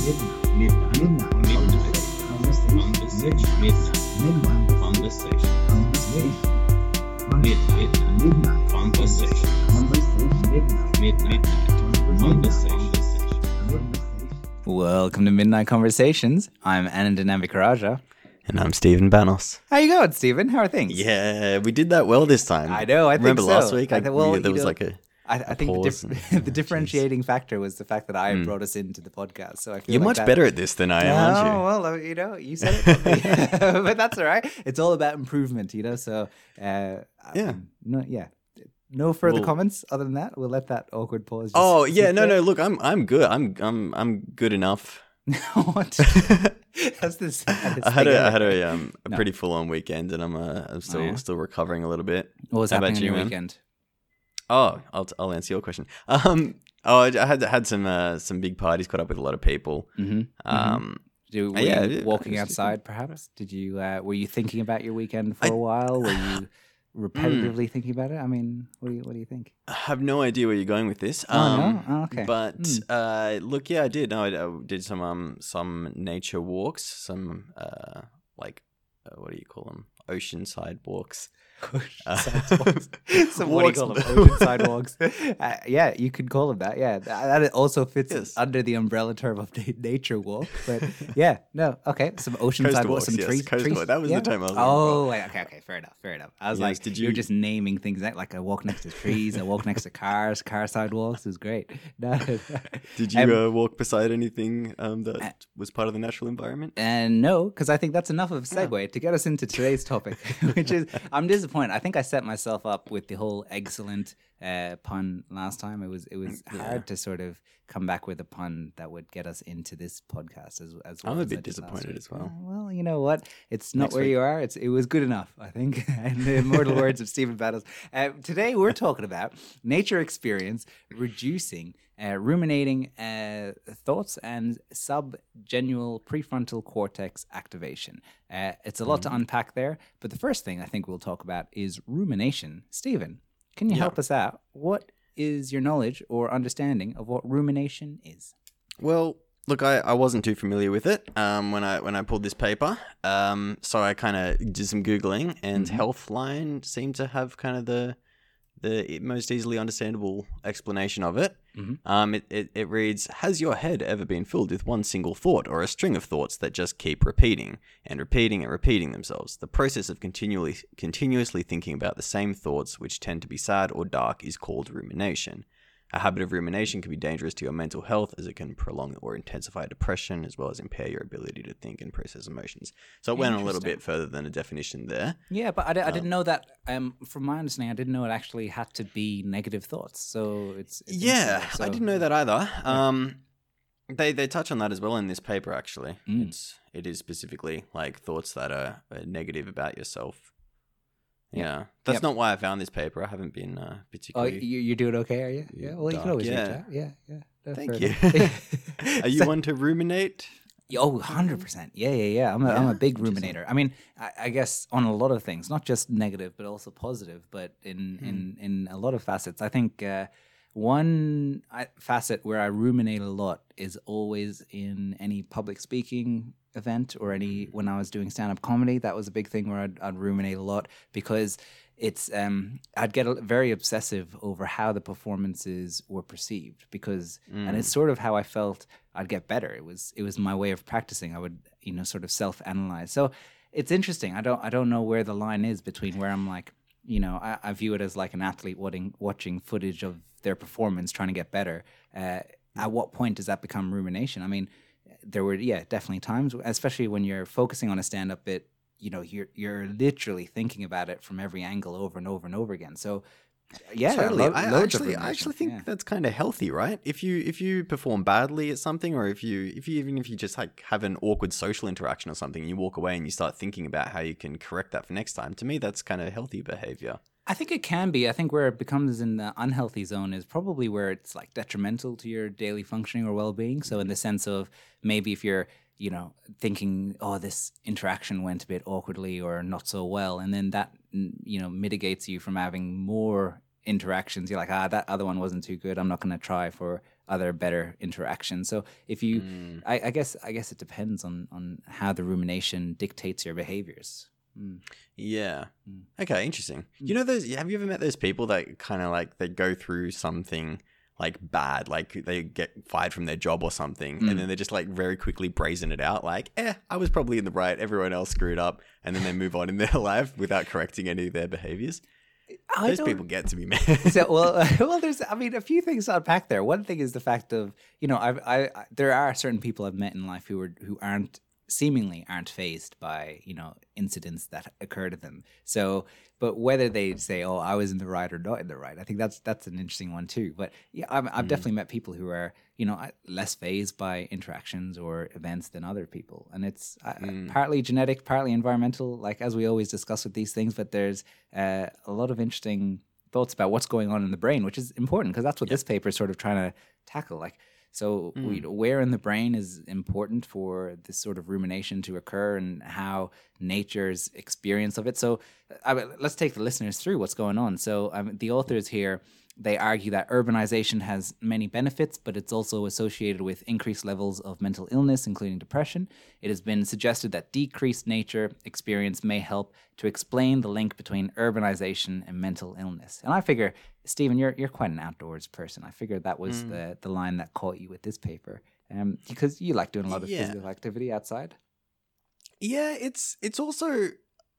Midnight. Midnight. Midnight. Conversation. Midnight. Conversation. Conversation. Midnight. Midnight. Conversation. Conversation. Midnight. Midnight. Conversation. Welcome to Midnight Conversations. I'm Anand Nambikaraja. And I'm Stephen Banos. How you going, Stephen? How are things? Yeah, we did that well this time. I know, I think remember so. last week. I I, well, yeah, there was know, like a. I, I think the, dif- the differentiating factor was the fact that I brought us into the podcast. So I feel You're like much that- better at this than I am, aren't you? Oh, well, uh, you know, you said it, me. but that's all right. It's all about improvement, you know. So, uh, Yeah. no, yeah. No further Well- comments other than that. We'll let that awkward pause. Just Oh yeah, no, there. no. Look, I'm I'm good. I'm I'm I'm good enough. what? That's the I had a I had a um a No. pretty full on weekend, and I'm uh, I'm still Oh, yeah? still recovering a little bit. What was How about happening on you, weekend? Oh, I'll I'll answer your question. Um, oh, I had had some uh, some big parties, caught up with a lot of people. Mm-hmm. Um, Do, were yeah, you walking outside, perhaps? Did you uh, were you thinking about your weekend for I- a while? Were you repetitively thinking about it? I mean, what do you what do you think? I have no idea where you're going with this. Oh, no? Um, Oh, okay. But Hmm. uh, look, yeah, I did. No, I, I did some um some nature walks, some uh like uh, what do you call them? Oceanside walks. Uh, so what do you call them? Open sidewalks. Uh, yeah, you could call them that. Yeah, that, that also fits Yes. under the umbrella term of na- nature walk. But yeah, no, okay, some ocean Coast sidewalks, some walks, yes, trees. coast trees walk. That was the time I was Oh, wait, okay, okay, fair enough, fair enough. I was Yes, like, did you... you're just naming things like, like I walk next to trees, I walk next to cars, car sidewalks. It was great. No, Did you Um, uh, walk beside anything um, that was part of the natural environment? And no, because I think that's enough of a segue to get us into today's topic, which is I'm disappointed. I think I set myself up with the whole excellent uh, pun last time. It was it was hard to sort of come back with a pun that would get us into this podcast as as well. I'm a bit disappointed as well. Uh, well, you know what? It's not Next where week. you are. It's it was good enough, I think. and the immortal words of Stephen Battles. Uh, today we're talking about nature experience reducing uh, ruminating uh, thoughts and subgenual prefrontal cortex activation. Uh, it's a lot Mm-hmm. to unpack there, but the first thing I think we'll talk about is rumination. Stephen, can you Yeah. help us out? What is your knowledge or understanding of what rumination is? Well, look, I, I wasn't too familiar with it um, when I when I pulled this paper. Um, so I kind of did some googling, and Mhm. Healthline seemed to have kind of the the most easily understandable explanation of it. Mhm. Um, it, it it reads: Has your head ever been filled with one single thought or a string of thoughts that just keep repeating and repeating and repeating themselves? The process of continually continuously thinking about the same thoughts, which tend to be sad or dark, is called rumination. A habit of rumination can be dangerous to your mental health as it can prolong or intensify depression as well as impair your ability to think and process emotions. So it went a little bit further than a definition there. Yeah, but I, di- I didn't know that. Um, from my understanding, I didn't know it actually had to be negative thoughts. So it's, it's Yeah, interesting. I didn't know that either. Um, they they touch on that as well in this paper. Actually, Mm. it's it is specifically like thoughts that are, are negative about yourself. Yep. Yeah, that's Yep. not why I found this paper. I haven't been uh, Oh, particularly. you you doing okay? Are you? Yeah. Well, you can Dark, always reach yeah. out. Yeah, yeah. No, Thank you. are you So- one to ruminate? Oh, 100%. Yeah, yeah, yeah. I'm a, I'm a big ruminator. I mean, I, I guess on a lot of things, not just negative, but also positive, but in, Hmm. in, in a lot of facets. I think uh, one facet where I ruminate a lot is always in any public speaking event or any when I was doing stand up comedy. That was a big thing where I'd, I'd ruminate a lot because it's um I'd get very obsessive over how the performances were perceived because and it's sort of how I felt I'd get better. It was it was my way of practicing. I would you know sort of self analyze. So it's interesting. I don't I don't know where the line is between where I'm like you know I, I view it as like an athlete watching watching footage of their performance trying to get better. Uh, at what point does that become rumination? I mean, there were yeah definitely times, especially when you're focusing on a stand up bit. You know, you're you're literally thinking about it from every angle over and over and over again. So yeah, totally. lo- I actually, I actually think yeah. that's kind of healthy, right? If you if you perform badly at something, or if you if you even if you just like have an awkward social interaction or something, you walk away and you start thinking about how you can correct that for next time. To me, that's kind of healthy behavior. I think it can be. I think where it becomes in the unhealthy zone is probably where it's like detrimental to your daily functioning or well being. So, in the sense of maybe if you're, you know, thinking, oh, this interaction went a bit awkwardly or not so well, and then that, mm, you know, mitigates you from having more interactions. You're like, ah, that other one wasn't too good. I'm not going to try for other better interaction. So if you, Mm. I, I guess, I guess it depends on on how the rumination dictates your behaviors. Mm. Yeah. Mm. Okay, interesting. You know those have you ever met those people that kind of like they go through something like bad, like they get fired from their job or something, Mm. and then they just like very quickly brazen it out, like, eh, I was probably in the right, everyone else screwed up, and then they move on in their life without correcting any of their behaviors. I Those people get to be man. so well, well, there's I mean a few things to unpack there. One thing is the fact of you know I've, I I there are certain people I've met in life who are who aren't seemingly aren't phased by you know incidents that occur to them. So, but whether they say oh I was in the right or not in the right, I think that's that's an interesting one too. But yeah, I've, I've definitely met people who are you know less phased by interactions or events than other people, and it's uh, partly genetic, partly environmental. Like as we always discuss with these things, but there's uh, a lot of interesting thoughts about what's going on in the brain, which is important because that's what this paper is sort of trying to tackle. Like, so we, where in the brain is important for this sort of rumination to occur and how nature's experience of it. So, I mean, let's take the listeners through what's going on. So, um, the authors here they argue that urbanization has many benefits, but it's also associated with increased levels of mental illness, including depression. It has been suggested that decreased nature experience may help to explain the link between urbanization and mental illness. And I figure, Stephen, you're you're quite an outdoors person. I figured that was the the line that caught you with this paper, um, because you like doing a lot of Yeah. physical activity outside. Yeah, it's it's also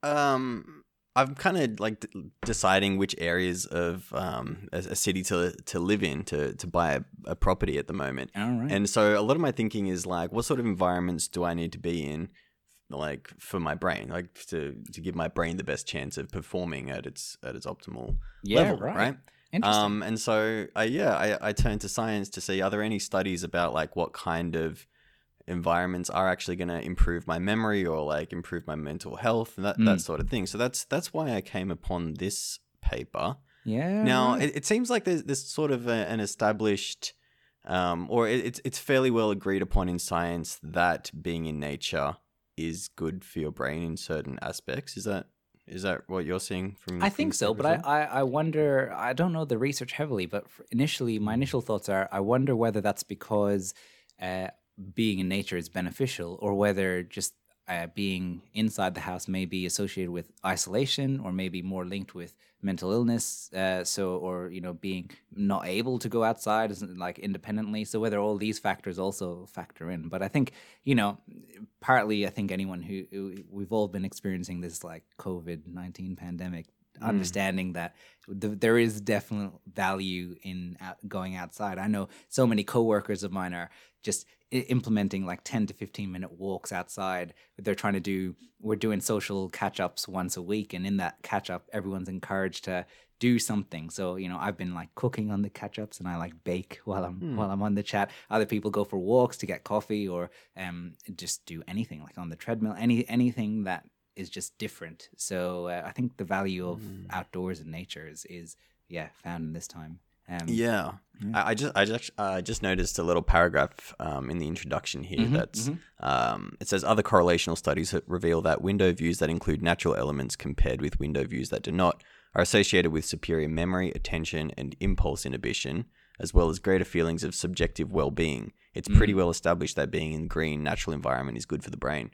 um I'm kind of like d- deciding which areas of um a, a city to to live in to to buy a, a property at the moment. All right. And so a lot of my thinking is like what sort of environments do I need to be in like for my brain like to to give my brain the best chance of performing at its at its optimal Yeah, level, right. right? Interesting. Um, and so, I, yeah, I, I turned to science to see are there any studies about like what kind of environments are actually going to improve my memory or like improve my mental health and that, Mm. that sort of thing. So that's that's why I came upon this paper. yeah. Now, right. it, it seems like there's this sort of a, an established, um, or it, it's it's fairly well agreed upon in science that being in nature is good for your brain in certain aspects. Is that is that what you're seeing from? I from think so, but I. I, I wonder. I don't know the research heavily, but initially, my initial thoughts are: I wonder whether that's because uh, being in nature is beneficial, or whether just uh, being inside the house may be associated with isolation, or maybe more linked with mental illness. Uh, so, or you know, being not able to go outside, like independently. So, whether all these factors also factor in. But I think you know, partly, I think anyone who, who we've all been experiencing this like COVID nineteen pandemic understanding that th- there is definite value in out- going outside. I know so many coworkers of mine are just I- implementing like 10 to 15 minute walks outside. They're trying to do, we're doing social catch ups once a week. And in that catch up, everyone's encouraged to do something. So, you know, I've been like cooking on the catch ups and I like bake while I'm, while I'm on the chat. Other people go for walks to get coffee or um, just do anything like on the treadmill, any, anything that is just different. So uh, I think the value of outdoors and nature is, is yeah found in this time. Um, Yeah, I, I just I just uh, just noticed a little paragraph um, in the introduction here Mm-hmm, that's um, it says other correlational studies reveal that window views that include natural elements compared with window views that do not are associated with superior memory, attention, and impulse inhibition, as well as greater feelings of subjective well-being. It's Mm. pretty well established that being in green natural environment is good for the brain.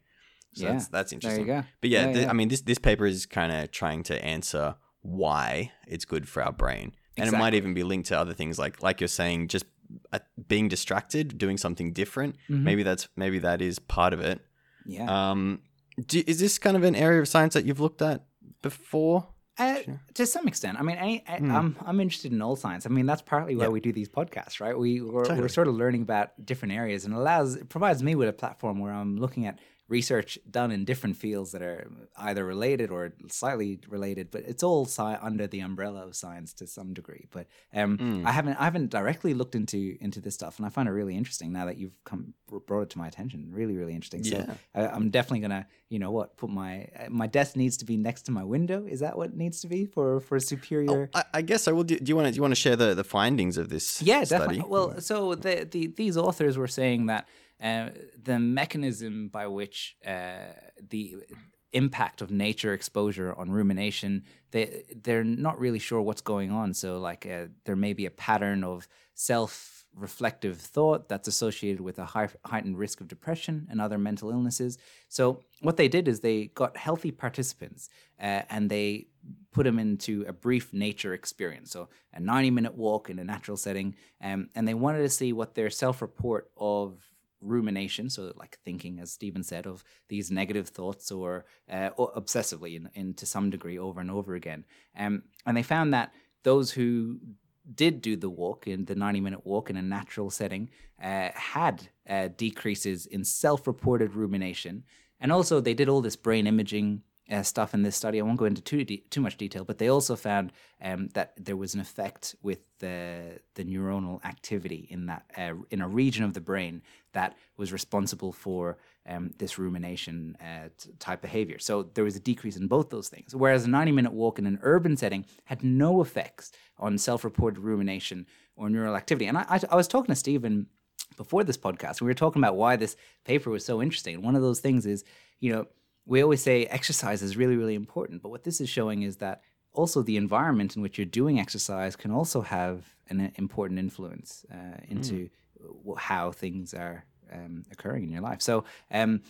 So Yeah, that's that's there you interesting. go. But yeah, Yeah, th- yeah. I mean this this paper is kind of trying to answer why it's good for our brain. And it might even be linked to other things like like you're saying just uh, being distracted, doing something different. Mm-hmm. Maybe that's maybe that is part of it. yeah. Um do, is this kind of an area of science that you've looked at before? Uh, to some extent, I mean, I, I, Hmm. I'm I'm interested in all science. I mean, that's partly why we do these podcasts, right? We we're, Totally. we're sort of learning about different areas, and allows it provides me with a platform where I'm looking at research done in different fields that are either related or slightly related, but it's all sci- under the umbrella of science to some degree. But um, Hmm. I haven't I haven't directly looked into into this stuff, and I find it really interesting now that you've come brought it to my attention. Really, really interesting. So Yeah. I, I'm definitely gonna, you know, what put my uh, my desk needs to be next to my window. Is that what it needs to be for for superior? I, I guess I will. Do, do you want to do you want to share the, the findings of this? yeah, study? definitely. Well, so the, the these authors were saying that uh, the mechanism by which uh, the impact of nature exposure on rumination they they're not really sure what's going on so like uh, there may be a pattern of self reflective thought that's associated with a high, heightened risk of depression and other mental illnesses. So, what they did is they got healthy participants uh, and they put them into a brief nature experience. So, a 90 minute walk in a natural setting. Um, and they wanted to see what their self report of rumination, so like thinking, as Stephen said, of these negative thoughts or, uh, obsessively in, in to some degree over and over again. Um, and they found that those who did do the walk in the 90 minute walk in a natural setting uh, had uh, decreases in self reported rumination. And also, they did all this brain imaging uh, stuff in this study. I won't go into too de- too much detail, but they also found um, that there was an effect with the the neuronal activity in that uh, in a region of the brain that was responsible for um, this rumination uh, type behavior. So there was a decrease in both those things. Whereas a 90 minute walk in an urban setting had no effects on self reported rumination or neural activity. And I, I, I was talking to Stephen before this podcast. We were talking about why this paper was so interesting. And one of those things is, you know, we always say exercise is really, really important. But what this is showing is that also the environment in which you're doing exercise can also have an important influence uh, into mm. how things are um, occurring in your life. So, um,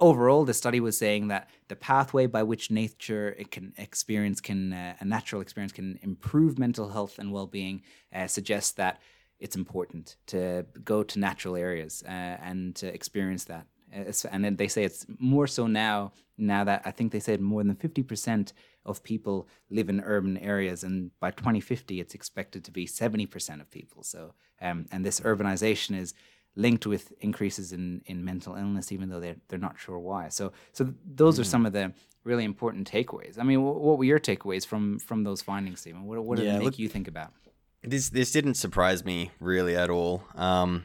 overall, the study was saying that the pathway by which nature it can experience can uh, a natural experience can improve mental health and well-being uh, suggests that it's important to go to natural areas uh, and to experience that. And then they say it's more so now. Now that I think they said more than fifty percent of people live in urban areas, and by 2050, it's expected to be 70 percent of people. So, um, and this urbanization is linked with increases in, in mental illness, even though they're they're not sure why. So so those mm. are some of the really important takeaways. I mean, what, what, were your takeaways from from those findings, Stephen? What what did yeah, it make look, you think about? This this didn't surprise me really at all. Um,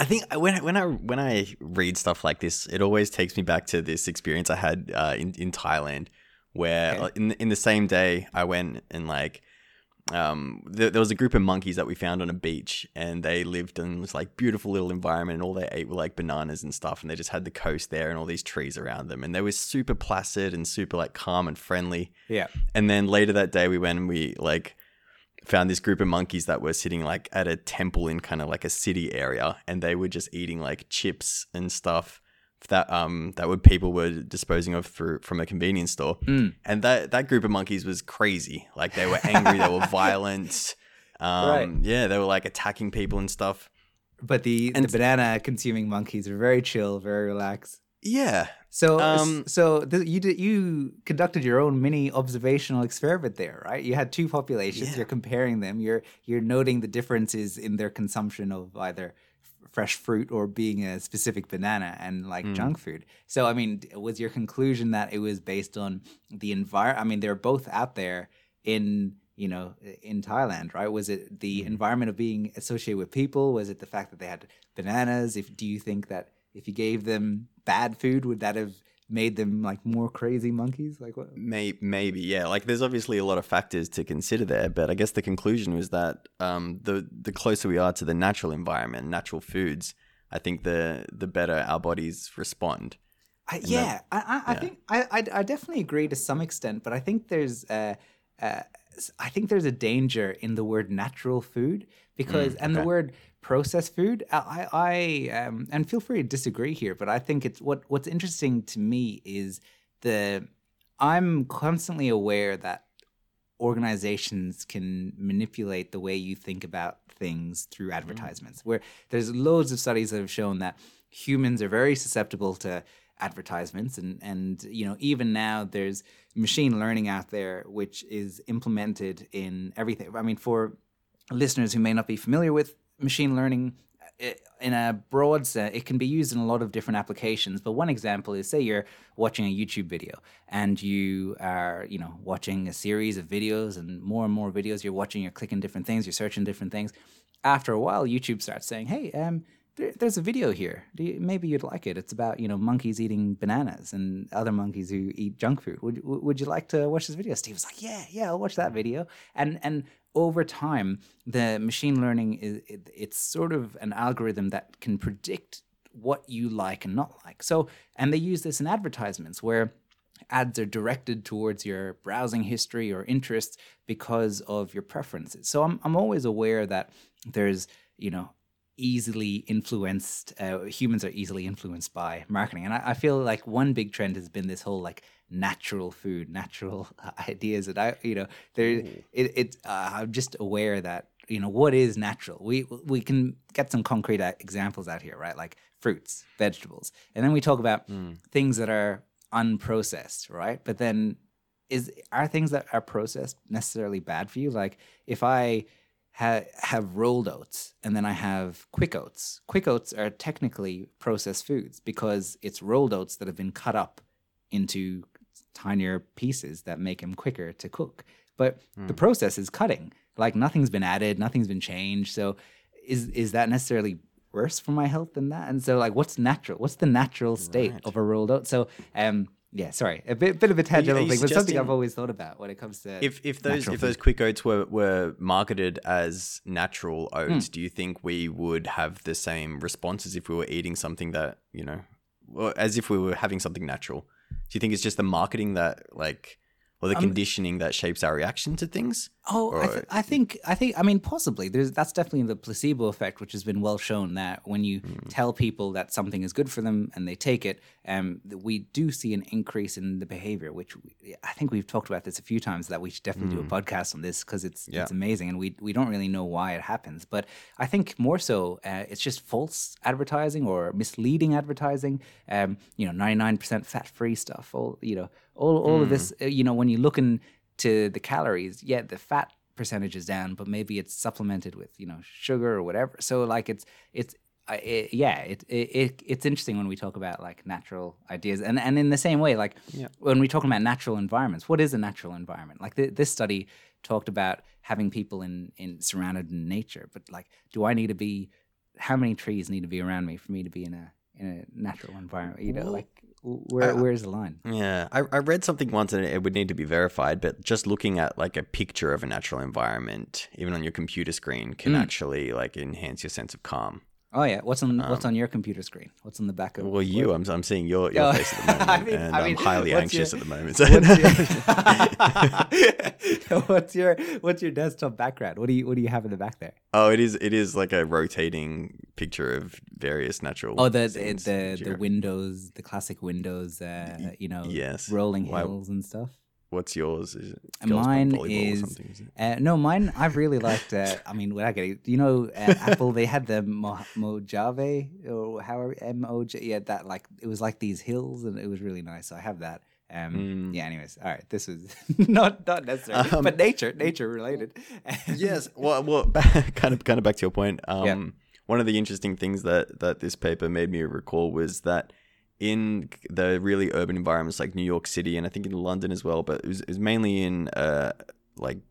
I think when when I when I read stuff like this, it always takes me back to this experience I had uh, in in Thailand, where okay. in in the same day I went and like um, there, there, was a group of monkeys that we found on a beach, and they lived in this like beautiful little environment, and all they ate were like bananas and stuff, and they just had the coast there and all these trees around them, and they were super placid and super like calm and friendly. Yeah. And then later that day, we went and we like found this group of monkeys that were sitting like at a temple in kind of like a city area, and they were just eating like chips and stuff that um that would people were disposing of through from a convenience store, mm. and that that group of monkeys was crazy. Like they were angry, they were violent. Um, right. Yeah, they were like attacking people and stuff. But the and the banana consuming monkeys were very chill, very relaxed. Yeah. So um, so th- you did, you conducted your own mini observational experiment there, right? You had two populations. Yeah. You're comparing them. You're you're noting the differences in their consumption of either fresh fruit or being a specific banana and like mm. junk food. So, I mean, was your conclusion that it was based on the environment? I mean, they're both out there in you know in Thailand, right? Was it the mm. environment of being associated with people? Was it the fact that they had bananas? If do you think that if you gave them bad food, would that have made them like more crazy monkeys? Like what? May, maybe, yeah. Like there's obviously a lot of factors to consider there, but I guess the conclusion was that um, the the closer we are to the natural environment, natural foods, I think the the better our bodies respond. I, yeah, that, I, I, yeah, I, think I, I, I definitely agree to some extent, but I think there's uh, uh, I think there's a danger in the word natural food because, mm, and the word processed food. I, I um, and feel free to disagree here, but I think it's what what's interesting to me is the I'm constantly aware that organizations can manipulate the way you think about things through mm. advertisements. Mm. Where there's loads of studies that have shown that humans are very susceptible to advertisements and and you know even now there's machine learning out there which is implemented in everything i mean for listeners who may not be familiar with machine learning in a broad sense, it can be used in a lot of different applications. But one example is say you're watching a YouTube video and you are, you know, watching a series of videos and more and more videos you're watching, you're clicking different things, you're searching different things. After a while, YouTube starts saying, hey, um, there, there's a video here. Maybe you'd like it. It's about, you know, monkeys eating bananas and other monkeys who eat junk food. Would, would you like to watch this video? Steve was like, yeah, yeah, I'll watch that video. And, and over time, the machine learning is it, it's sort of an algorithm that can predict what you like and not like. So, and they use this in advertisements where ads are directed towards your browsing history or interests because of your preferences. So I'm I'm always aware that there's you know, easily influenced. Uh, humans are easily influenced by marketing, and I, I feel like one big trend has been this whole like natural food, natural ideas. And I, you know, there, it, it uh, I'm just aware that you know what is natural. We we can get some concrete uh, examples out here, right? Like fruits, vegetables, and then we talk about things that are unprocessed, right? But then is are things that are processed necessarily bad for you? Like if I ha- have rolled oats and then I have quick oats. Quick oats are technically processed foods because it's rolled oats that have been cut up into tinier pieces that make them quicker to cook. But the process is cutting. Like nothing's been added, nothing's been changed. So is is that necessarily worse for my health than that? And so like what's natural? What's the natural state Right. of a rolled oat? So um yeah, sorry, a bit, bit of a tangential thing, but something I've always thought about when it comes to If if those if those quick oats were, were marketed as natural oats, Hmm. do you think we would have the same response as if we were eating something that you know, as if we were having something natural? Do you think it's just the marketing that like, or the Um, conditioning that shapes our reaction to things? Oh, I, th- I think I think I mean possibly. There's that's definitely the placebo effect, which has been well shown that when you Hmm. tell people that something is good for them and they take it, um, we do see an increase in the behavior. Which we, I think we've talked about this a few times. That we should definitely do a podcast on this because it's Hmm. Yeah. it's amazing and we we don't really know why it happens. But I think more so uh, it's just false advertising or misleading advertising. Um, you know, ninety nine percent fat free stuff. All you know, all all of this. Uh, you know, when you look into the calories, yeah, the fat percentage is down, but maybe it's supplemented with you know sugar or whatever. So like it's it's. It, yeah, it, it it it's interesting when we talk about like natural ideas, and and in the same way, like when we talk about natural environments, what is a natural environment? Like th- this study talked about having people in in surrounded in nature, but like, do I need to be? How many trees need to be around me for me to be in a in a natural environment? You know, Well, like where I- where's the line? Yeah, I, I read something once and it would need to be verified, but just looking at like a picture of a natural environment, even on your computer screen, can Mm. actually like enhance your sense of calm. Oh yeah, what's on what's on your computer screen? What's on the back of? Um, Well, you, I'm, I'm seeing your, your Oh, face at the moment, I mean- and I I'm mean, highly anxious your- at the moment. What's your, what's your what's your desktop background? What do you what do you have in the back there? oh, it is it is like a rotating picture of various natural. Oh, the the scenes. the, the windows, the classic windows. Uh, you know, yes. rolling Why- hills and stuff. What's yours? Is it mine is- something, is? Uh, no, mine. I really liked. Uh, I mean, without getting, you know, uh, Apple. They had the Mo- Mojave or however M O J. Yeah, that like it was like these hills, and it was really nice. So I have that. Um, Mm. Yeah. Anyways, all right. This was not not necessarily, Um, but nature, nature related. yes. Well, well, back, kind of, kind of back to your point. Um. One of the interesting things that that this paper made me recall was that in the really urban environments like New York City and I think in London as well, but it was, it was mainly in uh, like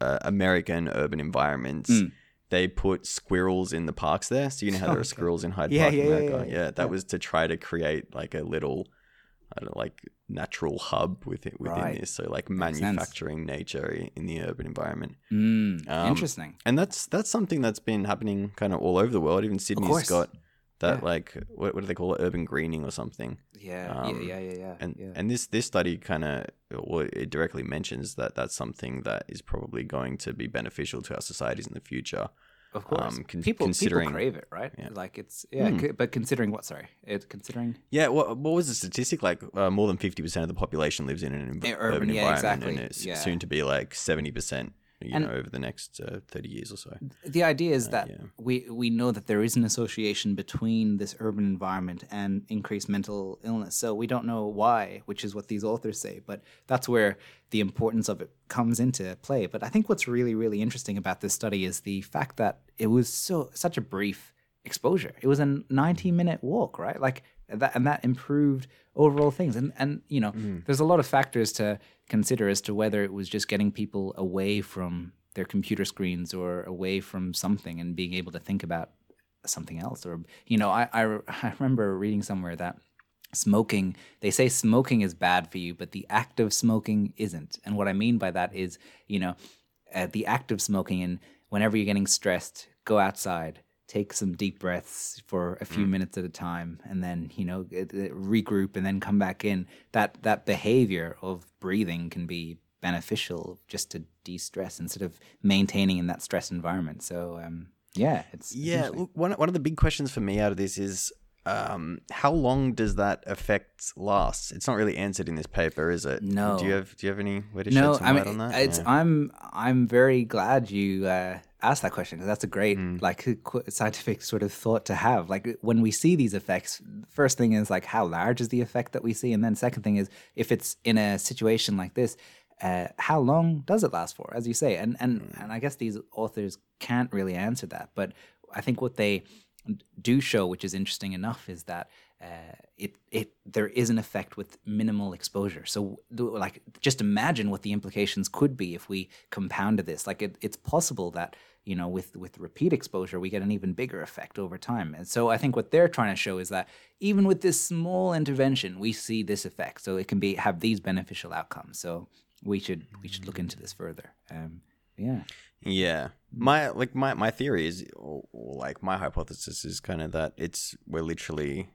uh, American urban environments. Mm. They put squirrels in the parks there, so you know how there are Okay. squirrels in Hyde Park, yeah, yeah, America. yeah, Yeah, that yeah. was to try to create like a little, I don't know, like natural hub within within Right. this. So like manufacturing nature in the urban environment Mm, Um, interesting. and that's that's something that's been happening kind of all over the world. Even Sydney's got that Yeah. like what, what do they call it, urban greening or something. Yeah, um, yeah, yeah, yeah, yeah. And yeah. and this this study kind of well, it directly mentions that that's something that is probably going to be beneficial to our societies in the future. Of course, um, con- people considering- people crave it, right? Yeah. Like it's yeah, Hmm. c- but considering what? Sorry, it considering Yeah, what what was the statistic like? Uh, more than fifty percent of the population lives in an env- urban, urban, yeah, environment, exactly, and it's yeah. soon to be like seventy percent. You And- know, over the next uh, thirty years or so. the idea is Uh, that yeah. we we know that there is an association between this urban environment and increased mental illness. So we don't know why, which is what these authors say, but that's where the importance of it comes into play. But I think what's really really interesting about this study is the fact that it was so such a brief exposure. It was a 90 minute walk, right? Like that and that improved overall things. And and you know, there's a lot of factors to consider as to whether it was just getting people away from their computer screens or away from something and being able to think about something else or you know I, I i remember reading somewhere that smoking they say smoking is bad for you but the act of smoking isn't. And what i mean by that is you know uh, the act of smoking and whenever you're getting stressed go outside take some deep breaths for a few minutes at a time and then you know it- it- regroup and then come back in that that behavior of breathing can be beneficial just to de-stress instead of maintaining in that stress environment so um yeah, it's Yeah, look, one one of the big questions for me out of this is um, how long does that effect last? It's not really answered in this paper, is it? No. Do you have Do you have any way to no, shed some I mean, light on that? it's Yeah. I'm I'm very glad you uh, asked that question because that's a great Mm. like scientific sort of thought to have. Like when we see these effects, first thing is like how large is the effect that we see, and then second thing is if it's in a situation like this. Uh, how long does it last for, as you say? And and Mm. and I guess these authors can't really answer that. But I think what they do show, which is interesting enough, is that uh, it it there is an effect with minimal exposure. So, like, just imagine what the implications could be if we compounded this. Like, it, it's possible that you know, with with repeat exposure, we get an even bigger effect over time. And so, I think what they're trying to show is that even with this small intervention, we see this effect. So, it can be have these beneficial outcomes. So, we should we should look into this further. Um, yeah. Yeah. My like my my theory is like my hypothesis is kind of that it's we're literally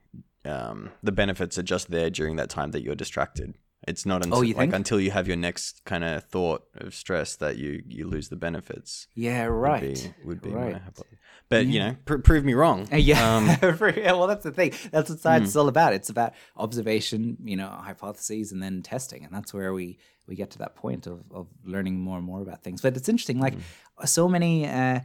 um the benefits are just there during that time that you're distracted. It's not until Oh, you like think? until you have your next kind of thought of stress that you you lose the benefits. Yeah. would Right. be- Would be, right. my hypothesis. But you know, pr- prove me wrong. Yeah. Um, yeah. Well, that's the thing. That's what science is all about. It's about observation, you know, hypotheses, and then testing, and that's where we we get to that point of of learning more and more about things. But it's interesting, like so many. Uh,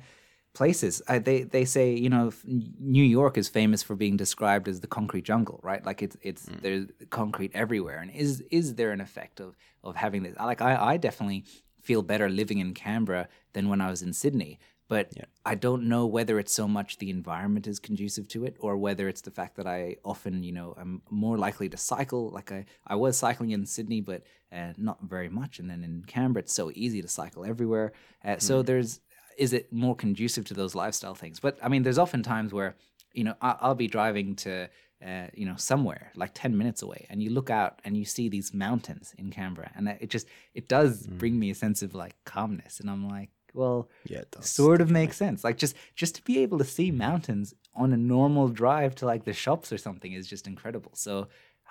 places. Uh, they they say you know New York is famous for being described as the concrete jungle right? Like it's it's there's concrete everywhere. And is is there an effect of of having this? Like I I definitely feel better living in Canberra than when I was in Sydney but I don't know whether it's so much the environment is conducive to it or whether it's the fact that I often, you know, I'm more likely to cycle. Like I, I was cycling in Sydney, but uh, not very much. And then in Canberra, it's so easy to cycle everywhere. Uh, So there's, is it more conducive to those lifestyle things? But I mean, there's often times where, you know, I, I'll be driving to, uh, you know, somewhere like 10 minutes away and you look out and you see these mountains in Canberra. And it just, it does bring me a sense of like calmness. And I'm like, well, yeah, it does. sort of makes sense. Like just just to be able to see mountains on a normal drive to like the shops or something is just incredible. So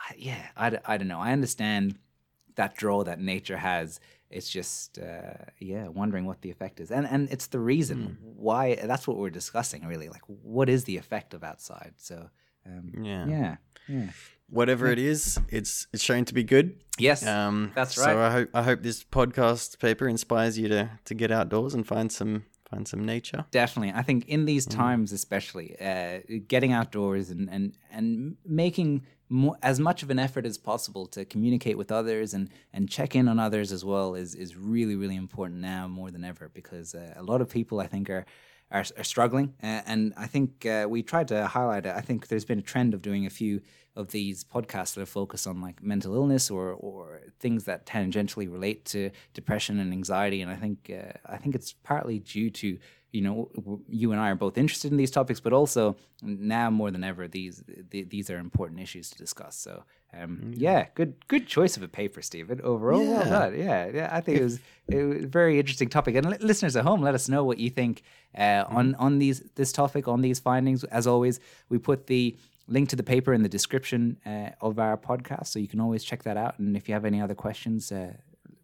I- yeah, I, I don't know. I understand that draw that nature has. It's just uh, yeah, wondering what the effect is, and and it's the reason why. That's what we're discussing really. Like, what is the effect of outside? So um, Yeah. yeah, yeah. Whatever it is, it's it's shown to be good. Yes, Um, That's right. So. I hope I hope this podcast paper inspires you to to get outdoors and find some find some nature. Definitely, I think in these times, especially, uh, getting outdoors and and and making mo- as much of an effort as possible to communicate with others and and check in on others as well is is really really important now more than ever because uh, a lot of people I think are. Are, are struggling, uh, and I think uh, we tried to highlight it. I think there's been a trend of doing a few of these podcasts that are focused on like mental illness or or things that tangentially relate to depression and anxiety. And I think uh, I think it's partly due to you know you and I are both interested in these topics, but also now more than ever these th- these are important issues to discuss. So um, yeah, good good choice of a paper, Stephen. Overall, well. Yeah. done. Yeah, yeah, I think it was it was a very interesting topic. And li- listeners at home, let us know what you think uh, on Mm-hmm. on these this topic on these findings. As always, we put the link to the paper in the description uh, of our podcast, so you can always check that out. And if you have any other questions, uh,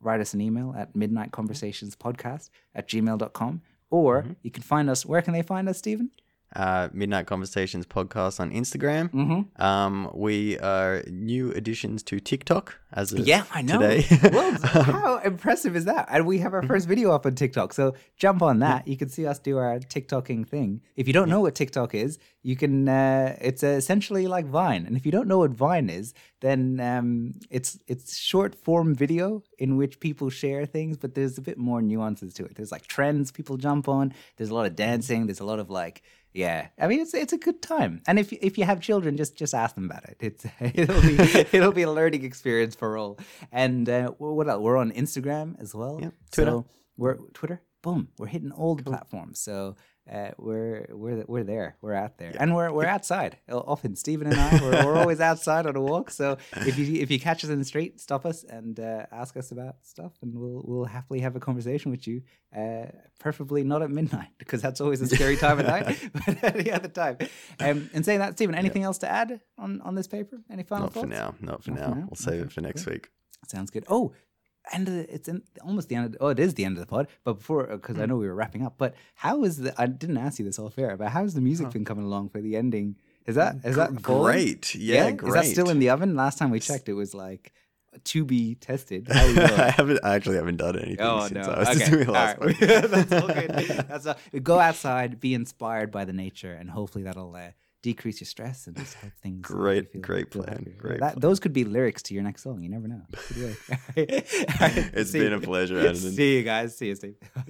write us an email at midnightconversationspodcast at gmail.com. Or Mm-hmm. you can find us. Where can they find us, Stephen? Uh, Midnight Conversations podcast on Instagram. Mm-hmm. Um, we are new additions to TikTok as of Yeah, I know. today. well, how impressive is that? And we have our first video up on TikTok. So jump on that. You can see us do our TikToking thing. If you don't know what TikTok is, you can. Uh, it's essentially like Vine. And if you don't know what Vine is, then um, it's it's short form video in which people share things, but there's a bit more nuances to it. There's like trends people jump on. There's a lot of dancing. There's a lot of like. Yeah, I mean it's it's a good time, and if if you have children, just just ask them about it. It's it'll be it'll be a learning experience for all. And uh, what else? We're on Instagram as well. Yep, Twitter. So we're Twitter. Boom, we're hitting all the platforms. So uh, we're we're we're there. We're out there, and we're we're outside. Often Stephen and I we're, we're always outside on a walk. So if you if you catch us in the street, stop us and uh, ask us about stuff, and we'll we'll happily have a conversation with you. Uh, preferably not at midnight because that's always a scary time of night, but any other time. Um, and saying that, Stephen, anything else to add on on this paper? Any final Not for now. Not for Not for now. now? We'll save Okay, it for next week. Sounds good. Oh, end of the, it's in, almost the end of the, oh it is the end of the pod but before because Hmm. i know we were wrapping up but how is the i didn't ask you this all fair but how's the music been coming along for the ending is that is that falling? great. Yeah, is that still in the oven last time we checked it was like to be tested I haven't I actually haven't done anything Oh since no! I was okay. doing last right. one. That's all good. That's all. Go outside, be inspired by the nature, and hopefully that'll uh, decrease your stress and just help things. Great- feel- great feel plan, great That, plan. those could be lyrics to your next song. You never know. It has All right. It's been a pleasure. See you guys. See you, Steve.